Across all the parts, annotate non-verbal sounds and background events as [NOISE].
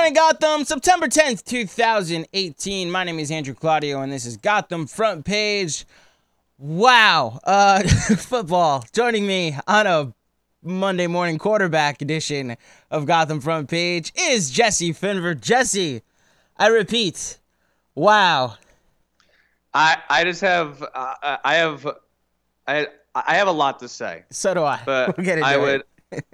morning, Gotham. September 10th, 2018. My name is Andrew Claudio, and this is Gotham Front Page. Wow. Uh, [LAUGHS] football. Joining me on a Monday morning quarterback edition of Gotham Front Page is Jesse Finver. Jesse, I repeat, wow. I I just have uh, I have I I have a lot to say. So do I. But [LAUGHS] we'll I would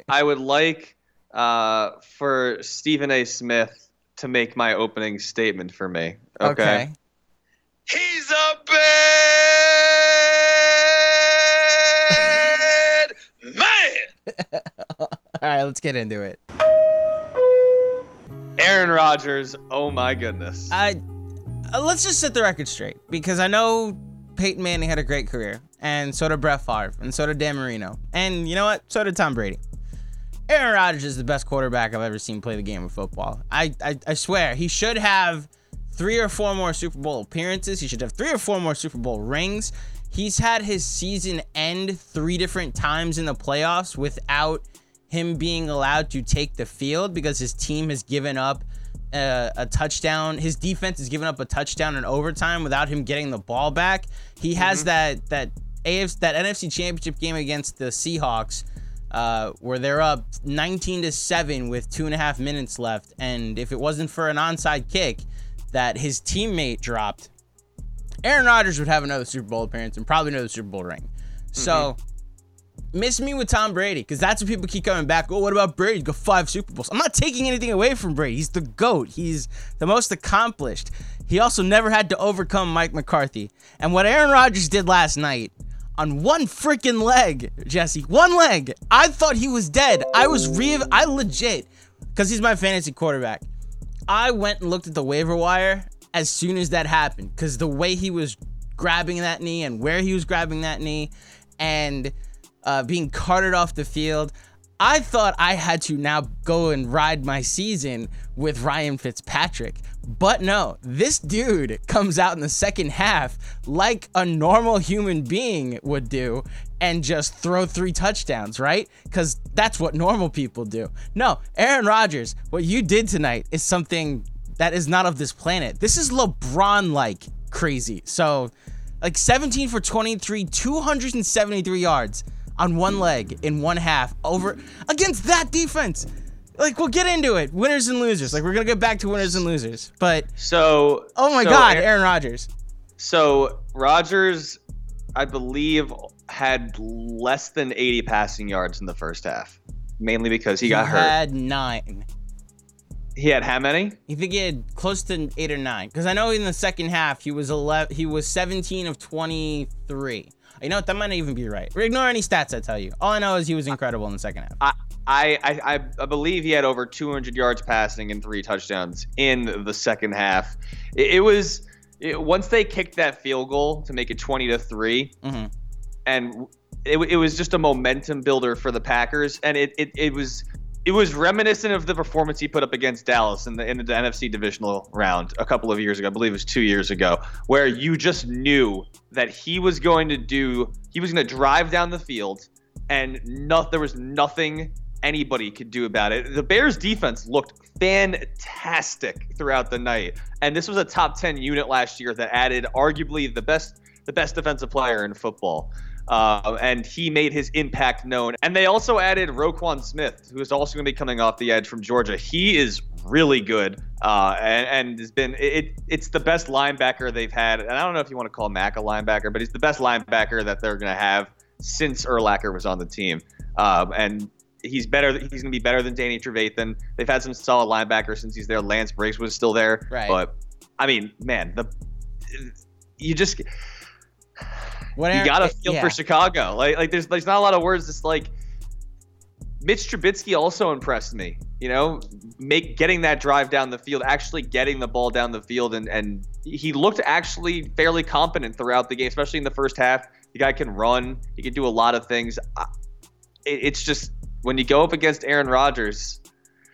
I would like uh, for Stephen A. Smith to make my opening statement for me. Okay. okay. He's a bad man. [LAUGHS] All right, let's get into it. Aaron Rodgers. Oh my goodness. I uh, let's just set the record straight because I know Peyton Manning had a great career, and so did Brett Favre, and so did Dan Marino, and you know what? So did Tom Brady. Aaron Rodgers is the best quarterback I've ever seen play the game of football. I, I I swear he should have three or four more Super Bowl appearances. He should have three or four more Super Bowl rings. He's had his season end three different times in the playoffs without him being allowed to take the field because his team has given up a, a touchdown. His defense has given up a touchdown in overtime without him getting the ball back. He has mm-hmm. that that AFC that NFC Championship game against the Seahawks, uh, where they're up 19 to seven with two and a half minutes left, and if it wasn't for an onside kick that his teammate dropped, Aaron Rodgers would have another Super Bowl appearance and probably another Super Bowl ring. So miss me with Tom Brady because that's what people keep coming back. Oh, what about Brady? Got five Super Bowls. I'm not taking anything away from Brady. He's the GOAT. He's the most accomplished. He also never had to overcome Mike McCarthy. And what Aaron Rodgers did last night on one freaking leg, Jesse, one leg, I thought he was dead. I was re I legit, because he's my fantasy quarterback. I went and looked at the waiver wire as soon as that happened because the way he was grabbing that knee and where he was grabbing that knee and uh, being carted off the field, I thought I had to now go and ride my season with Ryan Fitzpatrick. But no, this dude comes out in the second half like a normal human being would do and just throw three touchdowns, right? Because that's what normal people do. No, Aaron Rodgers, what you did tonight is something that is not of this planet. This is LeBron like crazy. So, like 17 for 23, 273 yards on one leg in one half over against that defense. Like we'll get into it, winners and losers. Like we're gonna get back to winners and losers. But So oh my so God, Aaron- Aaron Rodgers. So Rodgers, I believe, had less than 80 passing yards in the first half, mainly because he got hurt. had nine. He had how many? You think he had close to eight or nine? Because I know in the second half he was 11. He was 17 of 23. You know what? That might not even be right. We ignore any stats I tell you. All I know is he was incredible in the second half. I, I, I, I- believe he had over 200 yards passing and three touchdowns in the second half. It, it was it, once they kicked that field goal to make it 20 to three, Mhm. and it, it was just a momentum builder for the Packers, and it, it, it was it was reminiscent of the performance he put up against Dallas in the in the NFC divisional round a couple of years ago. I believe it was two years ago, where you just knew that he was going to do he was going to drive down the field, and no, there was nothing anybody could do about it. The Bears defense looked fantastic throughout the night, and this was a top ten unit last year that added arguably the best the best defensive player in football. Uh, and he made his impact known. And they also added Roquan Smith, who is also going to be coming off the edge from Georgia. He is really good, uh, and, and has been it. It's the best linebacker they've had, and I don't know if you want to call Mack a linebacker, but he's the best linebacker that they're going to have since Urlacher was on the team. Um, and he's better. He's going to be better than Danny Trevathan. They've had some solid linebackers since he's there. Lance Briggs was still there, Right. but I mean, man, the you just What you gotta feel yeah. for Chicago. Like like there's there's not a lot of words. It's like Mitch Trubisky also impressed me. You know, make getting that drive down the field, actually getting the ball down the field, and and he looked actually fairly competent throughout the game, especially in the first half. The guy can run. He can do a lot of things. It- It's just when you go up against Aaron Rodgers,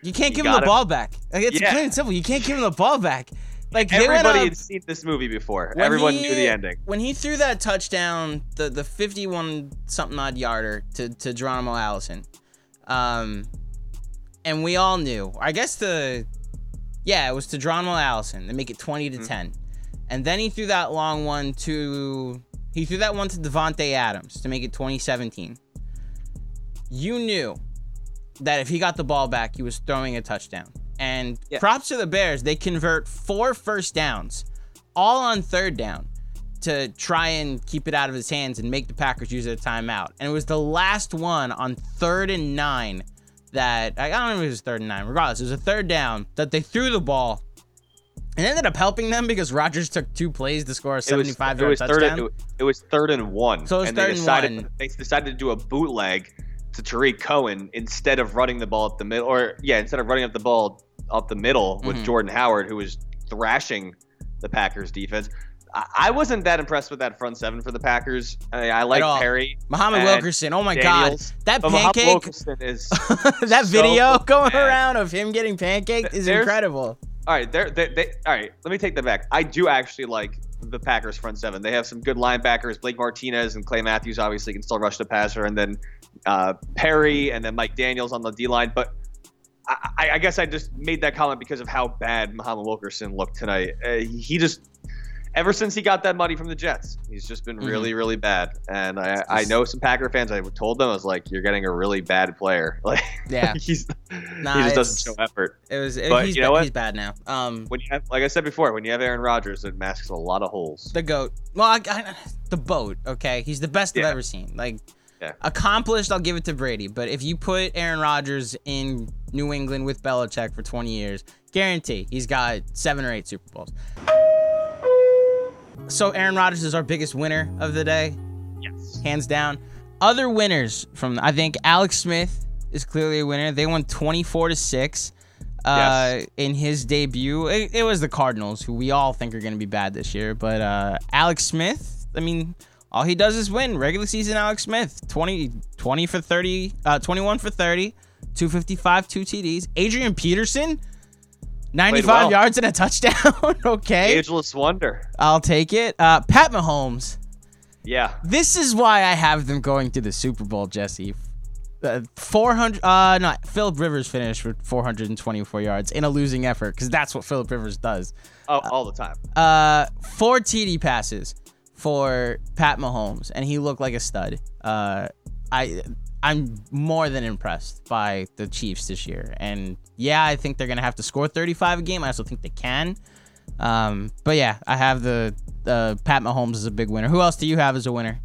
You can't You give him the ball back. Like it's Yeah. plain and simple. You can't give him the ball back. Like everybody up- had seen this movie before. Everyone he- knew the ending. When he threw that touchdown, the the 51 something odd yarder to to Geronimo Allison, um, and we all knew. I guess the Yeah, it was to Dronwell Allison to make it 20 to Mhm. 10. And then he threw that long one to he threw that one to Davante Adams to make it 2017. You knew that if he got the ball back, he was throwing a touchdown. And Yeah. props to the Bears, they convert four first downs, all on third down, to try and keep it out of his hands and make the Packers use their timeout. And it was the last one on third and nine that I don't know if it was third and nine. Regardless, it was a third down that they threw the ball. and ended up helping them because Rodgers took two plays to score a It was, 75 it yard was third. touchdown. And, it was third and one. So it was and third they and decided, one. They decided to do a bootleg to Tarik Cohen instead of running the ball up the middle, or yeah, instead of running up the ball up the middle with Mhm. Jordan Howard, who was thrashing the Packers defense. I, I wasn't that impressed with that front seven for the Packers. I, I like. Perry. Muhammad Wilkerson. Oh my Daniels. God. That But pancake, Wilkerson is [LAUGHS] that so video going bad. around of him getting pancaked is There's- incredible. All right, they're, they they all right. Let me take that back. I do actually like the Packers front seven. They have some good linebackers. Blake Martinez and Clay Matthews obviously can still rush the passer, and then uh, Perry and then Mike Daniels on the D line. But I, I- guess I just made that comment because of how bad Muhammad Wilkerson looked tonight. Uh, he just ever since he got that money from the Jets, he's just been Mhm. really really bad. And I, I know some Packer fans. I told them I was like, you're getting a really bad player. [LAUGHS] Like Yeah. [LAUGHS] he's Nah, he just doesn't show effort. It was. But he's, you know ba- what? he's bad now. Um, when you have, like I said before, when you have Aaron Rodgers, it masks a lot of holes. the goat. Well, I, I, the boat. Okay, he's the best I've ever seen. Like Yeah. accomplished. I'll give it to Brady. But if you put Aaron Rodgers in New England with Belichick for 20 years, guarantee he's got seven or eight Super Bowls. So Aaron Rodgers is our biggest winner of the day. Yes. hands down. Other winners from I think Alex Smith is clearly a winner. They won 24 to 6 uh, in his debut. It, it was the Cardinals, who we all think are going to be bad this year. But uh, Alex Smith, I mean, all he does is win. Regular season Alex Smith, 20, 20 for 30, uh, 21 for 30, 255, two TDs. Adrian Peterson, 95 well. yards and a touchdown. [LAUGHS] okay, Ageless wonder. I'll take it. Uh, Pat Mahomes, Yeah. this is why I have them going to the Super Bowl, Jesse. Uh, 400 uh not Philip Rivers finished with 424 yards in a losing effort cuz that's what Philip Rivers does. Oh, all the time. Uh four TD passes for Pat Mahomes and he looked like a stud. Uh I I'm more than impressed by the Chiefs this year. And yeah, I think they're to have to score 35 a game. I also think they can. Um but yeah, I have the uh, Pat Mahomes as a big winner. Who else do you have as a winner?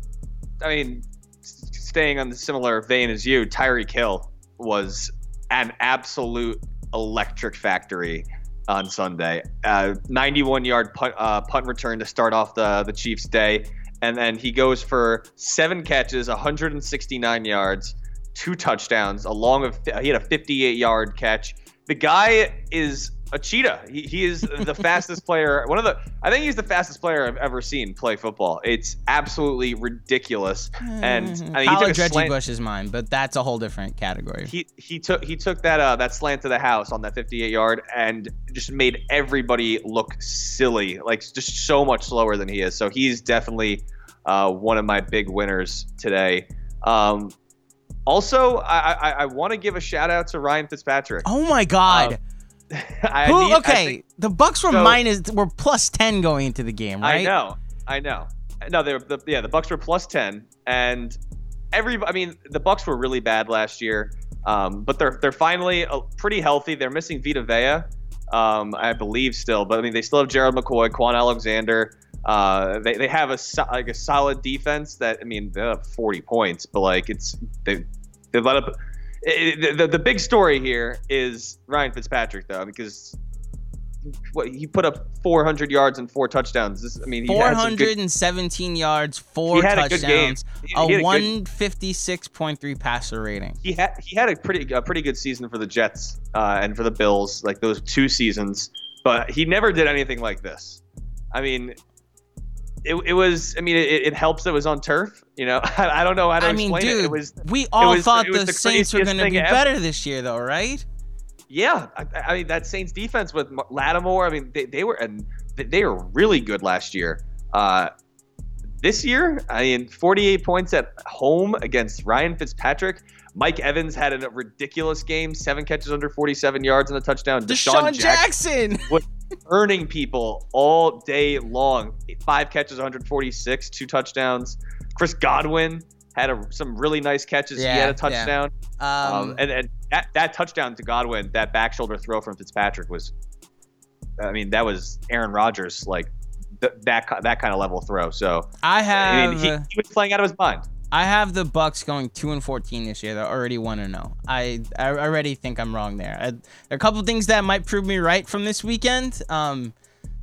I mean, staying on the similar vein as you, Tyreek Hill was an absolute electric factory on Sunday. Uh, 91 yard punt, uh, punt return to start off the, the Chiefs' day. And then he goes for seven catches, 169 yards, two touchdowns, along of he had a 58 yard catch. The guy is a cheetah. He, he is the [LAUGHS] fastest player. One of the I think he's the fastest player I've ever seen play football. It's absolutely ridiculous. And, I mean, he took a college Reggie slant- Bush is mine, but that's a whole different category. He he took he took that uh that slant to the house on that 58 yard and just made everybody look silly, like just so much slower than he is. So he's definitely uh, one of my big winners today. Um, also, I I, I want to give a shout out to Ryan Fitzpatrick. oh my God! I Who? need- I okay, think- the Bucs were so- minus were plus ten going into the game, right? I know, I know. No, they were the, yeah. The Bucs were plus ten, and every. I mean, the Bucs were really bad last year, um, but they're they're finally uh, pretty healthy. They're missing Vita Vea, um, I believe still, but I mean they still have Gerald McCoy, Kwon Alexander. Uh, they, they have a like a solid defense that I mean they have 40 points, but like it's they they let up. It, it- the, the big story here is Ryan Fitzpatrick though because what he put up 400 yards and four touchdowns. This, I mean, he had some good 417 yards, four He had a good game. touchdowns, He- a he a 156.3 passer rating. he had he had a pretty a pretty good season for the Jets uh, and for the Bills, like those two seasons. But he never did anything like this. I mean, it, it was. I mean, it, it helps that it was on turf. You know, [LAUGHS] I, I don't know how to I mean, explain dude, it. It was we all was- thought the the Saints were going to be ever. better this year, though, right? yeah. I, I mean, that Saints defense with Lattimore. I mean, they, they were and they- were really good last year. Uh, this year, I mean, 48 points at home against Ryan Fitzpatrick. Mike Evans had a ridiculous game, seven catches under 47 yards and a touchdown. DeSean Jackson, Jackson. Earning people all day long. Five catches, 146, two touchdowns. Chris Godwin had a, some really nice catches. Yeah, he had a touchdown. Yeah. Um, um, and, and that, that touchdown to Godwin, that back shoulder throw from Fitzpatrick was, I mean, that was Aaron Rodgers like th- that that kind of level throw. So I have. I mean, he, he was playing out of his mind. I have the Bucs going two and fourteen this year. They're already one and zero. Oh. I I already think I'm wrong there. I, there are a couple things that might prove me right from this weekend. Um,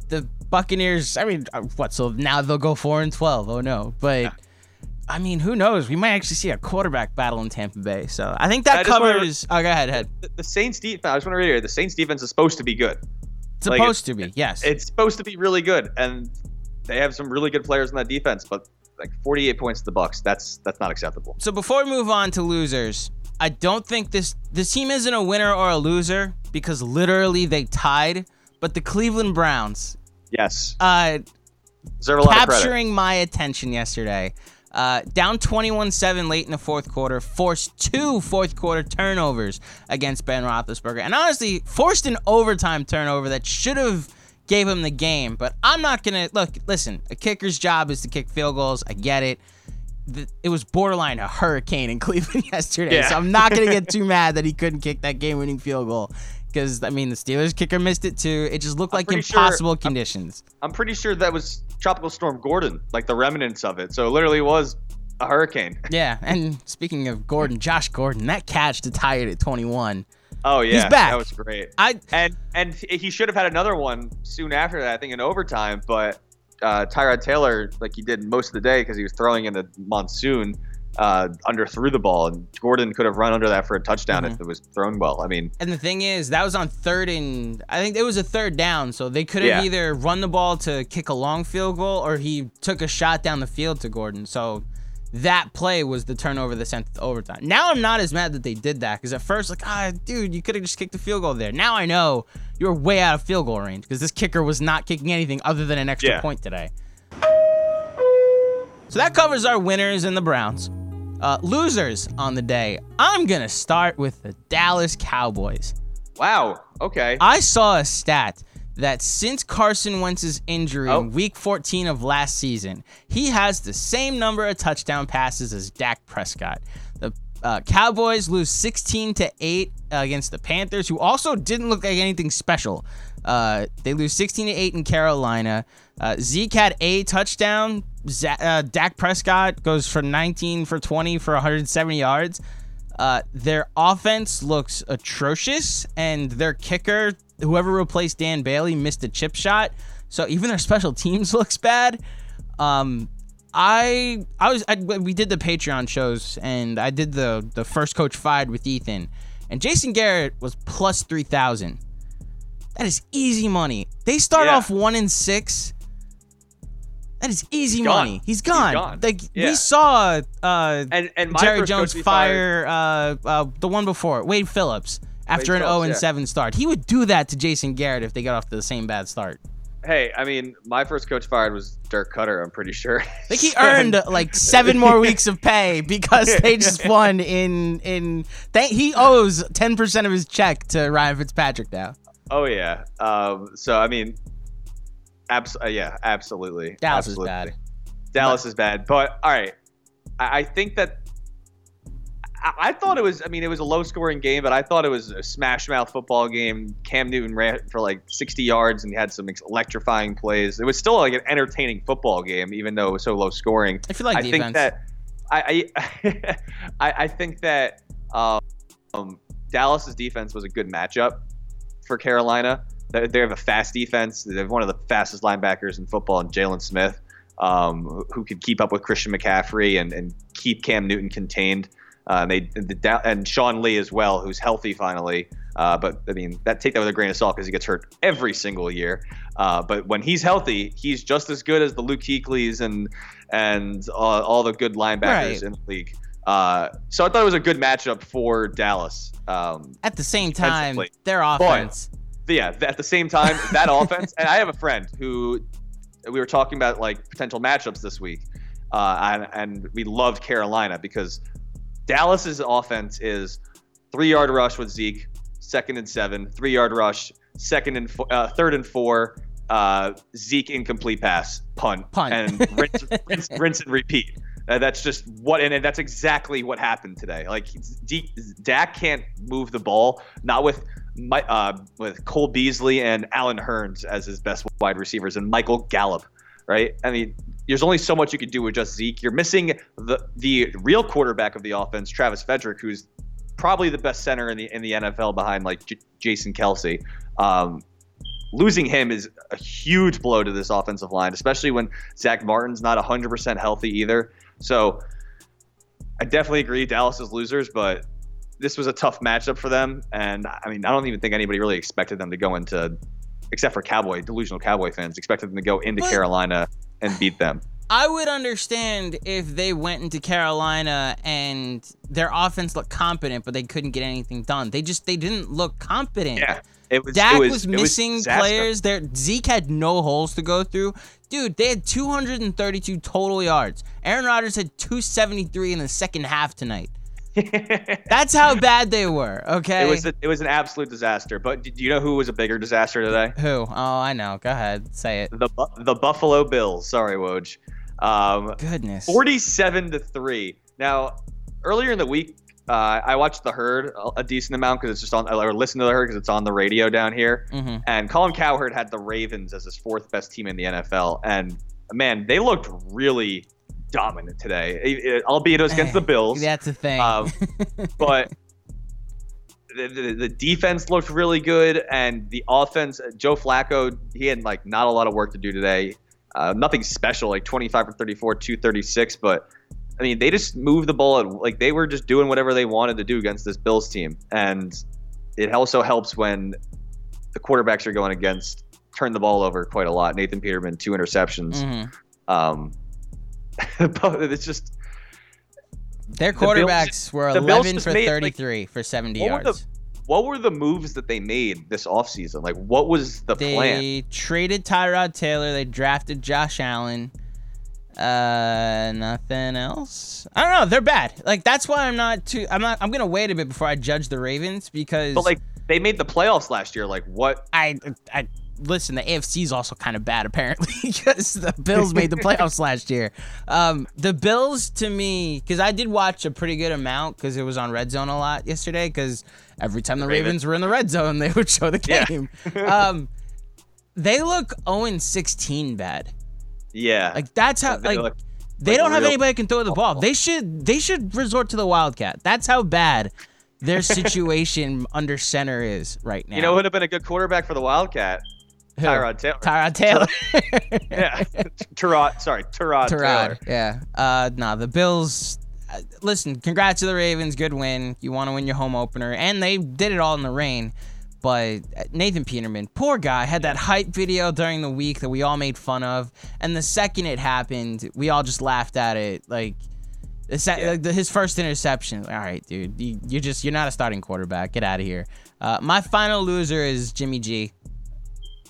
the Buccaneers. I mean, uh, what? So now they'll go four and twelve. Oh no, but. Yeah. I mean, who knows? We might actually see a quarterback battle in Tampa Bay. So I think that covers. oh, go ahead, head. The, the Saints defense. I just want to reiterate: the Saints defense is supposed to be good. Supposed like to be, yes. It's supposed to be really good, and they have some really good players in that defense. But like 48 points to the Bucs. That's that's not acceptable. So before we move on to losers, I don't think this this team isn't a winner or a loser because literally they tied. But the Cleveland Browns, yes, uh, capturing my attention yesterday. Uh, down 21-7 late in the fourth quarter, forced two fourth quarter turnovers against Ben Roethlisberger, and honestly forced an overtime turnover that should have gave him the game. But I'm not gonna look. Listen, a kicker's job is to kick field goals. I get it. It was borderline a hurricane in [LAUGHS] Cleveland yesterday, yeah. so I'm not gonna get too [LAUGHS] mad that he couldn't kick that game-winning field goal. Because I mean, the Steelers kicker missed it too. It just looked like impossible sure, conditions. I'm, I'm pretty sure that was Tropical Storm Gordon, like the remnants of it. So it literally was a hurricane. Yeah, and speaking of Gordon, Josh Gordon, that catch to tie it at 21 Oh yeah, he's back. That was great. I and and he should have had another one soon after that. I think in overtime, but uh, Tyrod Taylor, like he did most of the day because he was throwing in the monsoon, uh, under threw the ball, and Gordon could have run under that for a touchdown mm-hmm. if it was thrown well. I mean, and the thing is, that was on third and I think it was a third down, so they could have yeah. either run the ball to kick a long field goal or he took a shot down the field to Gordon. So that play was the turnover that sent to overtime. Now I'm not as mad that they did that because at first, like, ah, dude, you could have just kicked the field goal there. Now I know you're way out of field goal range because this kicker was not kicking anything other than an extra yeah. point today. So that covers our winners and the Browns. Uh, losers on the day. I'm gonna start with the Dallas Cowboys. Wow. Okay. I saw a stat that since Carson Wentz's injury oh. in week 14 of last season, he has the same number of touchdown passes as Dak Prescott. The uh, Cowboys lose 16 to 8 against the Panthers, who also didn't look like anything special. Uh, they lose 16 to 8 in Carolina. Uh, Zeke had a touchdown. Z- uh, Dak Prescott goes for 19 for 20 for 170 yards. Uh, their offense looks atrocious, and their kicker whoever replaced Dan Bailey missed a chip shot. So even their [LAUGHS] special teams looks bad. Um, I I was I, we did the Patreon shows and I did the the first coach fired with Ethan, and Jason Garrett was plus three thousand. That is easy money. They start yeah. off one in six. That is easy He's money. He's gone. He's gone. Like yeah. we saw uh, and, and Jerry Jones fire uh, uh, the one before Wade Phillips after an 0 and 7 start. He would do that to Jason Garrett if they got off to the same bad start. Hey, I mean, my first coach fired was Dirk Koetter. I'm pretty sure. I think he [LAUGHS] earned like seven more weeks of pay because they [LAUGHS] just won in in. They, he owes ten percent of his check to Ryan Fitzpatrick now. Oh yeah. Um. So I mean, abs- uh, yeah, absolutely. Dallas absolutely. is bad. Dallas but, is bad, but all right. I, I think that I thought it was. I mean, it was a low-scoring game, but I thought it was a smash-mouth football game. Cam Newton ran for like 60 yards and had some electrifying plays. It was still like an entertaining football game, even though it was so low-scoring. I feel like I defense. think that I [LAUGHS] I, I think that um, Dallas's defense was a good matchup for Carolina. They have a fast defense. They have one of the fastest linebackers in football, in Jaylon Smith, um, who could keep up with Christian McCaffrey and, and keep Cam Newton contained. Uh, they the, and Sean Lee as well, who's healthy finally. Uh, but I mean, that take that with a grain of salt because he gets hurt every single year. Uh, but when he's healthy, he's just as good as the Luke Kuechlys and and all the good linebackers right. in the league. Uh, so I thought it was a good matchup for Dallas. Um, at the same time, their offense. But, yeah, at the same time, that [LAUGHS] offense. And I have a friend who we were talking about like potential matchups this week, uh, and, and we loved Carolina because Dallas's offense is three yard rush with Zeke, second and seven, three yard rush, second and fo- uh, third and four, uh, Zeke incomplete pass, punt, Punt. and rinse, [LAUGHS] rinse, rinse and repeat. Uh, that's just what, and, and that's exactly what happened today. Like D- Dak can't move the ball, not with my, uh, with Cole Beasley and Allen Hurns as his best wide receivers, and Michael Gallup. Right? I mean, there's only so much you can do with just Zeke. You're missing the the real quarterback of the offense, Travis Frederick, who's probably the best center in the in the NFL behind like J- Jason Kelce. Um, losing him is a huge blow to this offensive line, especially when Zack Martin's not 100% healthy either. So I definitely agree Dallas is losers, but this was a tough matchup for them. And I mean, I don't even think anybody really expected them to go into, except for Cowboy, delusional Cowboy fans, expected them to go into But- Carolina and beat them. I would understand if they went into Carolina and their offense looked competent, but they couldn't get anything done. They just they didn't look competent. Yeah. It was, Dak it was, was, missing disaster. players. There, Zeke had no holes to go through. Dude, they had 232 total yards. Aaron Rodgers had 273 in the second half tonight. That's how bad they were. Okay. It was a, it was an absolute disaster. But do you know who was a bigger disaster today? Who? Oh, I know. Go ahead, say it. The the Buffalo Bills. Sorry, Woj. Um, Goodness. 47 to 3. Now, earlier in the week, uh, I watched the herd a, decent amount because it's just on, or listened to the herd because it's on the radio down here. hmm And Colin Cowherd had the Ravens as his fourth best team in the NFL. And man, they looked really dominant today, It- it- albeit it was against the Bills. That's a thing. Um, [LAUGHS] but the, the, the defense looked really good, and the offense. Joe Flacco, he had like not a lot of work to do today. Uh, nothing special, like 25 for 34, 236. But I mean, they just moved the ball. At, like they were just doing whatever they wanted to do against this Bills team, and it also helps when the quarterbacks are going against turn the ball over quite a lot. Nathan Peterman, two interceptions. Mhm. Um, [LAUGHS] it's just Their the Bills- quarterbacks were 11 for made, like- 33 for 70 What were the- yards. what were the moves that they made this offseason? Like, what was the they plan? They traded Tyrod Taylor. They drafted Josh Allen. Uh, nothing else. I don't know. They're bad. Like that's why I'm not too. I'm not. I'm gonna wait a bit before I judge the Ravens because. But like, they made the playoffs last year. Like, what? I, I listen. The AFC is also kind of bad apparently [LAUGHS] because the Bills made the playoffs last year. Um, the Bills to me, because I did watch a pretty good amount because it was on Red Zone a lot yesterday. Because every time the Ravens. Ravens were in the red zone, [LAUGHS] they would show the Yeah. game. um, they look 0 16 bad. Yeah. Like that's how They like. look They like don't have anybody that can throw the ball. They should they should resort to the Wildcat. That's how bad their [LAUGHS] situation under center is right now. you know who would have been a good quarterback for the Wildcat? Tyrod Taylor. Tyrod [LAUGHS] Taylor. yeah. Tyrod. Sorry, Tyrod. Taylor. Yeah. Uh, nah, the Bills. Uh, listen, congrats to the Ravens. Good win. You want to win your home opener, and they did it all in the rain. But uh, Nathan Peterman, poor guy, had that hype video during the week that we all made fun of, and the second it happened, we all just laughed at it. Like, Yeah. his first interception. All right, dude, you, you're just you're not a starting quarterback. Get out of here. Uh, my final loser is Jimmy G.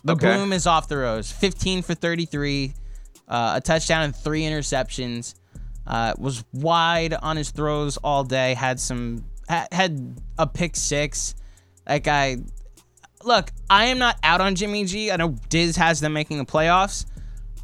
The Okay. bloom is off the rose. 15 for 33, uh, a touchdown and three interceptions. Uh, was wide on his throws all day. Had some ha- had a pick six. That guy. Look, I am not out on Jimmy G. I know Diz has them making the playoffs.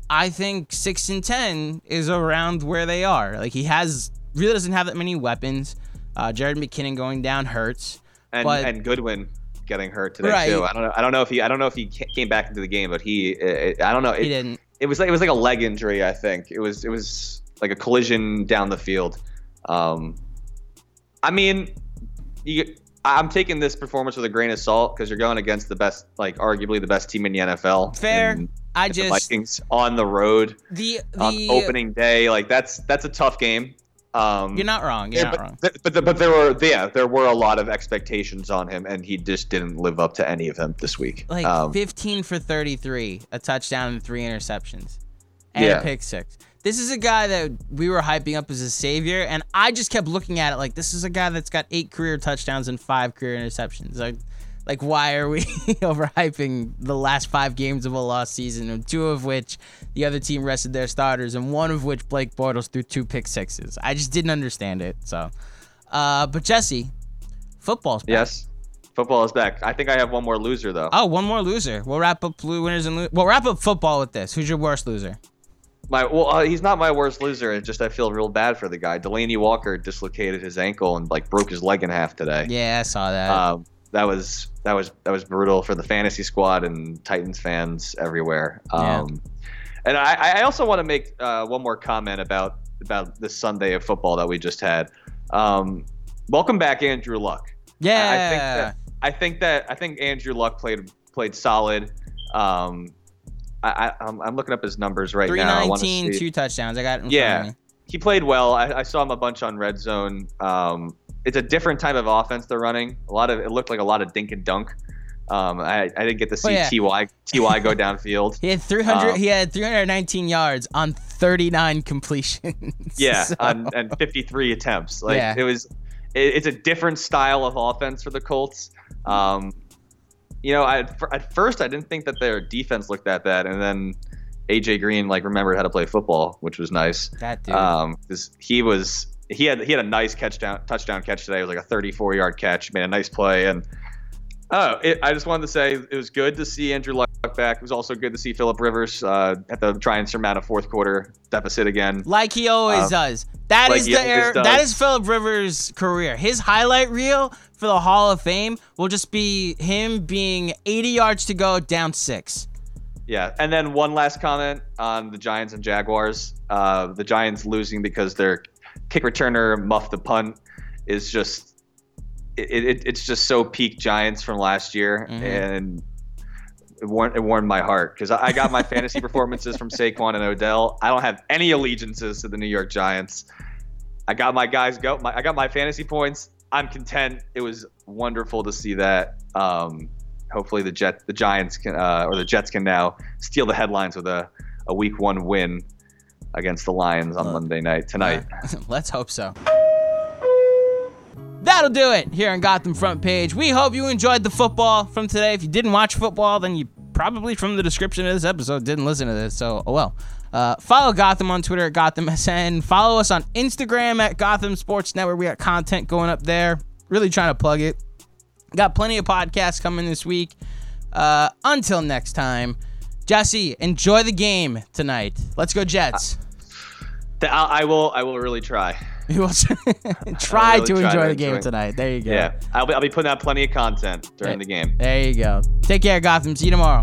I think six and ten is around where they are. Like he has really doesn't have that many weapons. Uh, Jared McKinnon going down hurts. And But- and Goodwin getting hurt today Right. too. I don't know. I don't know if he. I don't know if he came back into the game, but he. uh I don't know. He It, didn't. it was like it was like a leg injury. I think it was. It was like a collision down the field. Um, I mean, you. I'm taking this performance with a grain of salt because you're going against the best, like arguably the best team in the NFL. Fair. And I just Vikings on the road the on the opening day. Like that's that's a tough game. Um, You're not wrong. You're yeah, not but, wrong. th- but the- but there were yeah there were a lot of expectations on him, and he just didn't live up to any of them this week. Like Um, 15 for 33, a touchdown and three interceptions, and Yeah. a pick six. This is a guy that we were hyping up as a savior, and I just kept looking at it like this is a guy that's got eight career touchdowns and five career interceptions. Like, like why are we [LAUGHS] overhyping the last five games of a lost season, and two of which the other team rested their starters, and one of which Blake Bortles threw two pick sixes. I just didn't understand it. So, Uh, but Jesse, football's back. Yes. Football is back. I think I have one more loser though. Oh, one more loser. We'll wrap up blue winners and lo- we'll wrap up football with this. Who's your worst loser? My well, uh, he's not my worst loser. It's just I feel real bad for the guy. Delanie Walker dislocated his ankle and like broke his leg in half today. Yeah, I saw that. Um, that was that was that was brutal for the fantasy squad and Titans fans everywhere. Yeah. Um, And I, I also want to make uh, one more comment about about this Sunday of football that we just had. Um, welcome back, Andrew Luck. yeah. I think that I think that I think Andrew Luck played played solid. Um, I, I I'm, I'm looking up his numbers right now. I 319, two touchdowns. I got in Yeah. front of me. He played well. I, I saw him a bunch on red zone. Um, it's a different type of offense they're running. A lot of it looked like a lot of dink and dunk. Um, I, I didn't get to see yeah. Ty Ty go [LAUGHS] downfield. He had 300. Um, he had 319 yards on 39 completions. Yeah, [LAUGHS] So- on, and 53 attempts. Like Yeah. it was, it, it's a different style of offense for the Colts. Um, you know, I at first I didn't think that their defense looked that bad, and then AJ Green like remembered how to play football, which was nice. that dude. Um, 'cause he was he had he had a nice catch down touchdown catch today. It was like a 34 yard catch, made a nice play, and oh, it, I just wanted to say it was good to see Andrew Luck back. It was also good to see Philip Rivers uh, have to try and surmount a fourth quarter deficit again. like he always um, does. That like is the air, does. that is Philip Rivers' career. His highlight reel for the Hall of Fame will just be him being 80 yards to go, down six. Yeah, and then one last comment on the Giants and Jaguars. Uh, the Giants losing because their kick returner muffed the punt is just it, it, it's just so peak Giants from last year, Mhm. and it warmed, it warmed my heart because I I got my fantasy [LAUGHS] performances from Saquon and Odell. I don't have any allegiances to the New York Giants. I got my guys go. My, I got my fantasy points. I'm content. It was wonderful to see that. Um, hopefully the Jet, the Giants can, uh, or the Jets can now steal the headlines with a, a Week One win against the Lions on Monday night tonight. Uh, [LAUGHS] let's hope so. That'll do it here on Gotham Front Page. We hope you enjoyed the football from today. If you didn't watch football, then you probably from the description of this episode didn't listen to this. So, oh well. Uh, follow Gotham on Twitter at GothamSN. Follow us on Instagram at Gotham Sports Network. We got content going up there. Really trying to plug it. Got plenty of podcasts coming this week. Uh, until next time, Jesse, enjoy the game tonight. Let's go Jets. I, I will. I will really try. [LAUGHS] You will [LAUGHS] [LAUGHS] try really to try enjoy to the game enjoy. tonight. There you go. Yeah, I'll be, I'll be putting out plenty of content during Yeah. the game. There you go. Take care, Gotham. See you tomorrow.